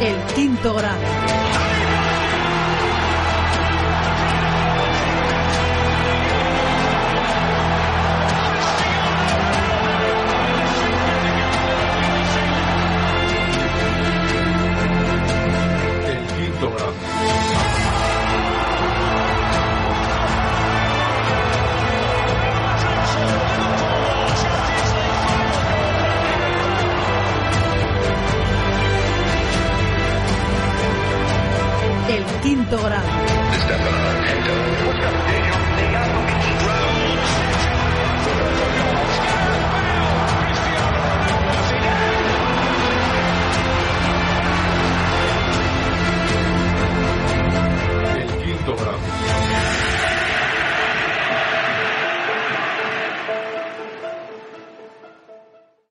El quinto grado. El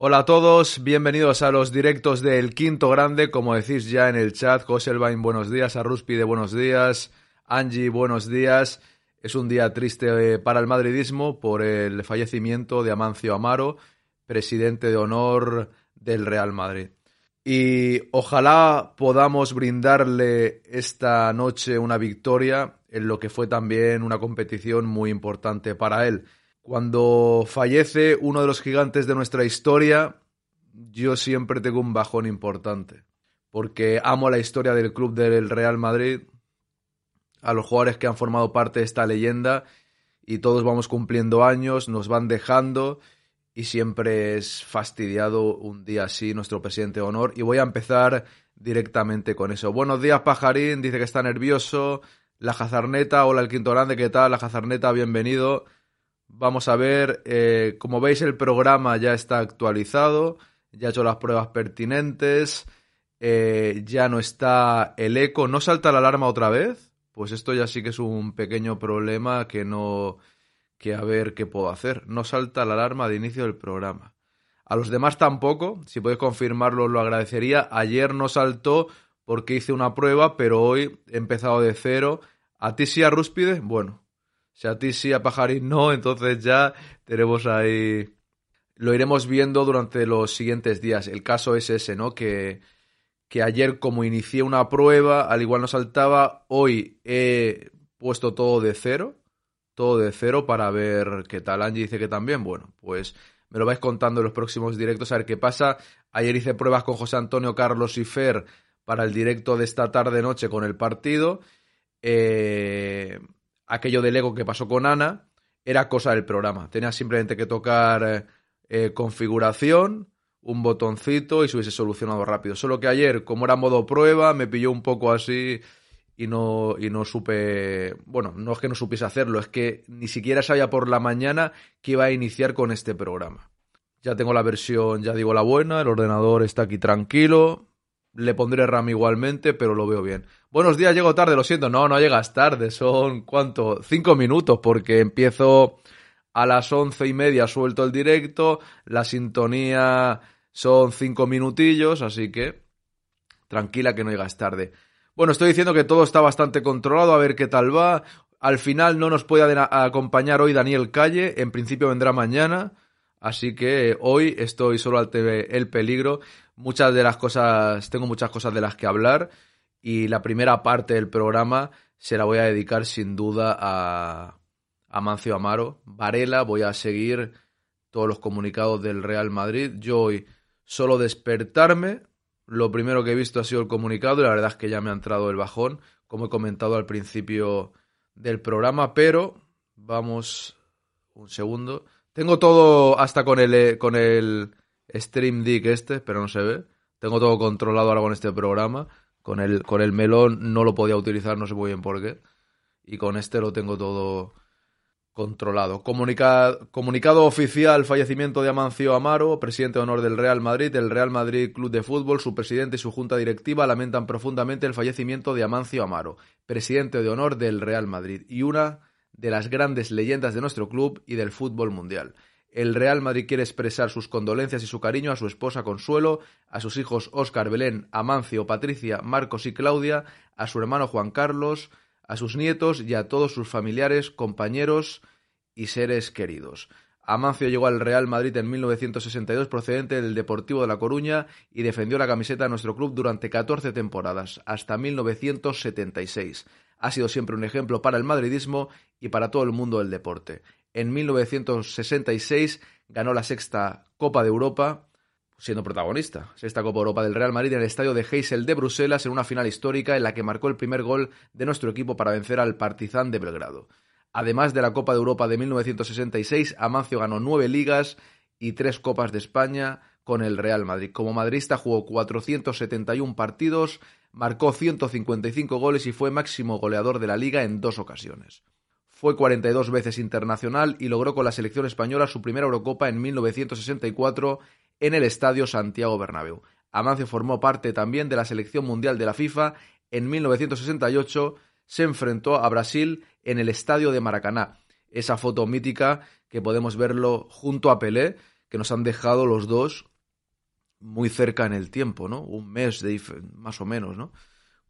Hola a todos, bienvenidos a los directos del Quinto Grande, como decís ya en el chat, Joselvain, buenos días, Arruspide, buenos días, Angie, buenos días. Es un día triste eh, para el madridismo por el fallecimiento de Amancio Amaro, presidente de honor del Real Madrid. Y ojalá podamos brindarle esta noche una victoria en lo que fue también una competición muy importante para él. Cuando fallece uno de los gigantes de nuestra historia, yo siempre tengo un bajón importante. Porque amo la historia del club del Real Madrid, a los jugadores que han formado parte de esta leyenda, y todos vamos cumpliendo años, nos van dejando, y siempre es fastidiado un día así nuestro presidente de honor. Y voy a empezar directamente con eso. Buenos días, Pajarín, dice que está nervioso. La Jazarneta, hola el quinto grande, ¿qué tal? La Jazarneta, bienvenido. Vamos a ver, eh, como veis el programa ya está actualizado, ya he hecho las pruebas pertinentes, eh, ya no está el eco, ¿no salta la alarma otra vez? Pues esto ya sí que es un pequeño problema que no, que a ver qué puedo hacer. No salta la alarma de inicio del programa. A los demás tampoco, si podéis confirmarlo lo agradecería. Ayer no saltó porque hice una prueba, pero hoy he empezado de cero. ¿A ti sí, a Rúspide? Bueno, si a ti sí, a Pajarín no, entonces ya tenemos ahí... Lo iremos viendo durante los siguientes días. El caso es ese, ¿no? Que, que ayer como inicié una prueba, al igual no saltaba, hoy he puesto todo de cero, todo de cero para ver qué tal. Angie dice que también, bueno, pues me lo vais contando en los próximos directos a ver qué pasa. Ayer hice pruebas con José Antonio, Carlos y Fer para el directo de esta tarde-noche con el partido. Eh, aquello del ego que pasó con Ana era cosa del programa. Tenía simplemente que tocar eh, eh, configuración, un botoncito y se hubiese solucionado rápido. Solo que ayer, como era modo prueba, me pilló un poco así y no, y no supe. Bueno, no es que no supiese hacerlo, es que ni siquiera sabía por la mañana que iba a iniciar con este programa. Ya tengo la versión, ya digo la buena, el ordenador está aquí tranquilo. Le pondré RAM igualmente, pero lo veo bien. Buenos días, llego tarde, lo siento. No, no llegas tarde, son ¿cuánto? Cinco minutos, porque empiezo a las once y media, suelto el directo, la sintonía son cinco minutillos, así que tranquila que no llegas tarde. Bueno, estoy diciendo que todo está bastante controlado, a ver qué tal va. Al final no nos puede acompañar hoy Daniel Calle, en principio vendrá mañana. Así que hoy estoy solo al TV El Peligro. Muchas de las cosas, tengo muchas cosas de las que hablar y la primera parte del programa se la voy a dedicar sin duda a, a Mancio Amaro. Varela, voy a seguir todos los comunicados del Real Madrid. Yo hoy solo despertarme, lo primero que he visto ha sido el comunicado y la verdad es que ya me ha entrado el bajón, como he comentado al principio del programa, pero vamos un segundo. Tengo todo hasta con el, con el Stream Deck este, pero no se ve. Tengo todo controlado ahora con este programa. Con el, con el melón no lo podía utilizar, no sé muy bien por qué. Y con este lo tengo todo controlado. Comunica, comunicado oficial, fallecimiento de Amancio Amaro, presidente de honor del Real Madrid. El Real Madrid Club de Fútbol, su presidente y su junta directiva lamentan profundamente el fallecimiento de Amancio Amaro, presidente de honor del Real Madrid y una de las grandes leyendas de nuestro club y del fútbol mundial. el Real Madrid quiere expresar sus condolencias y su cariño a su esposa Consuelo, a sus hijos Óscar, Belén, Amancio, Patricia, Marcos y Claudia, a su hermano Juan Carlos, a sus nietos y a todos sus familiares, compañeros y seres queridos. Amancio llegó al Real Madrid en 1962 procedente del Deportivo de La Coruña y defendió la camiseta de nuestro club durante 14 temporadas, hasta 1976. Ha sido siempre un ejemplo para el madridismo y para todo el mundo del deporte. En 1966 ganó la sexta Copa de Europa, siendo protagonista. Sexta Copa Europa del Real Madrid en el estadio de Heysel de Bruselas en una final histórica en la que marcó el primer gol de nuestro equipo para vencer al Partizan de Belgrado. Además de la Copa de Europa de 1966, Amancio ganó nueve ligas y tres Copas de España con el Real Madrid. Como madrista jugó 471 partidos, marcó 155 goles y fue máximo goleador de la liga en dos ocasiones. Fue 42 veces internacional y logró con la selección española su primera Eurocopa en 1964 en el Estadio Santiago Bernabéu. Amancio formó parte también de la selección mundial de la FIFA. En 1968 se enfrentó a Brasil en el Estadio de Maracaná. Esa foto mítica que podemos verlo junto a Pelé, que nos han dejado los dos muy cerca en el tiempo, ¿no? Un mes de más o menos, ¿no?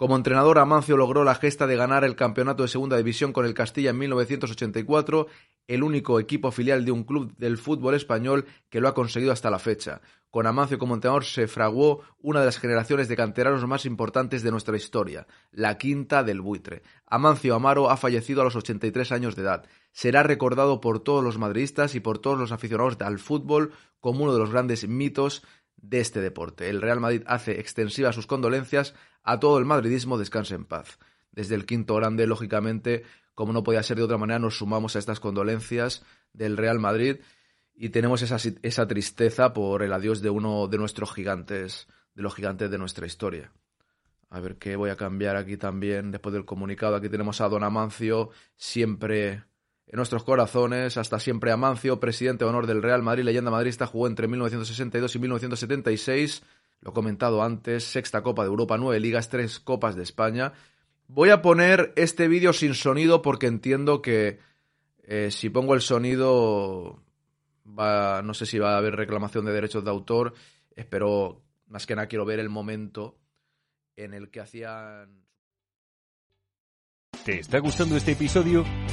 Como entrenador, Amancio logró la gesta de ganar el campeonato de segunda división con el Castilla en 1984, el único equipo filial de un club del fútbol español que lo ha conseguido hasta la fecha. Con Amancio como entrenador se fraguó una de las generaciones de canteranos más importantes de nuestra historia, la quinta del buitre. Amancio Amaro ha fallecido a los 83 años de edad. Será recordado por todos los madridistas y por todos los aficionados al fútbol como uno de los grandes mitos de este deporte. El Real Madrid hace extensivas sus condolencias a todo el madridismo, descanse en paz. Desde el quinto grande, lógicamente, como no podía ser de otra manera, nos sumamos a estas condolencias del Real Madrid y tenemos esa, esa tristeza por el adiós de uno de nuestros gigantes, de los gigantes de nuestra historia. A ver qué voy a cambiar aquí también después del comunicado. Aquí tenemos a Don Amancio, siempre en nuestros corazones, hasta siempre Amancio, presidente de honor del Real Madrid, leyenda madrista, jugó entre 1962 y 1976, lo he comentado antes, sexta Copa de Europa, nueve ligas, tres Copas de España. Voy a poner este vídeo sin sonido porque entiendo que eh, si pongo el sonido, va, no sé si va a haber reclamación de derechos de autor, espero, más que nada quiero ver el momento en el que hacían ¿Te está gustando este episodio?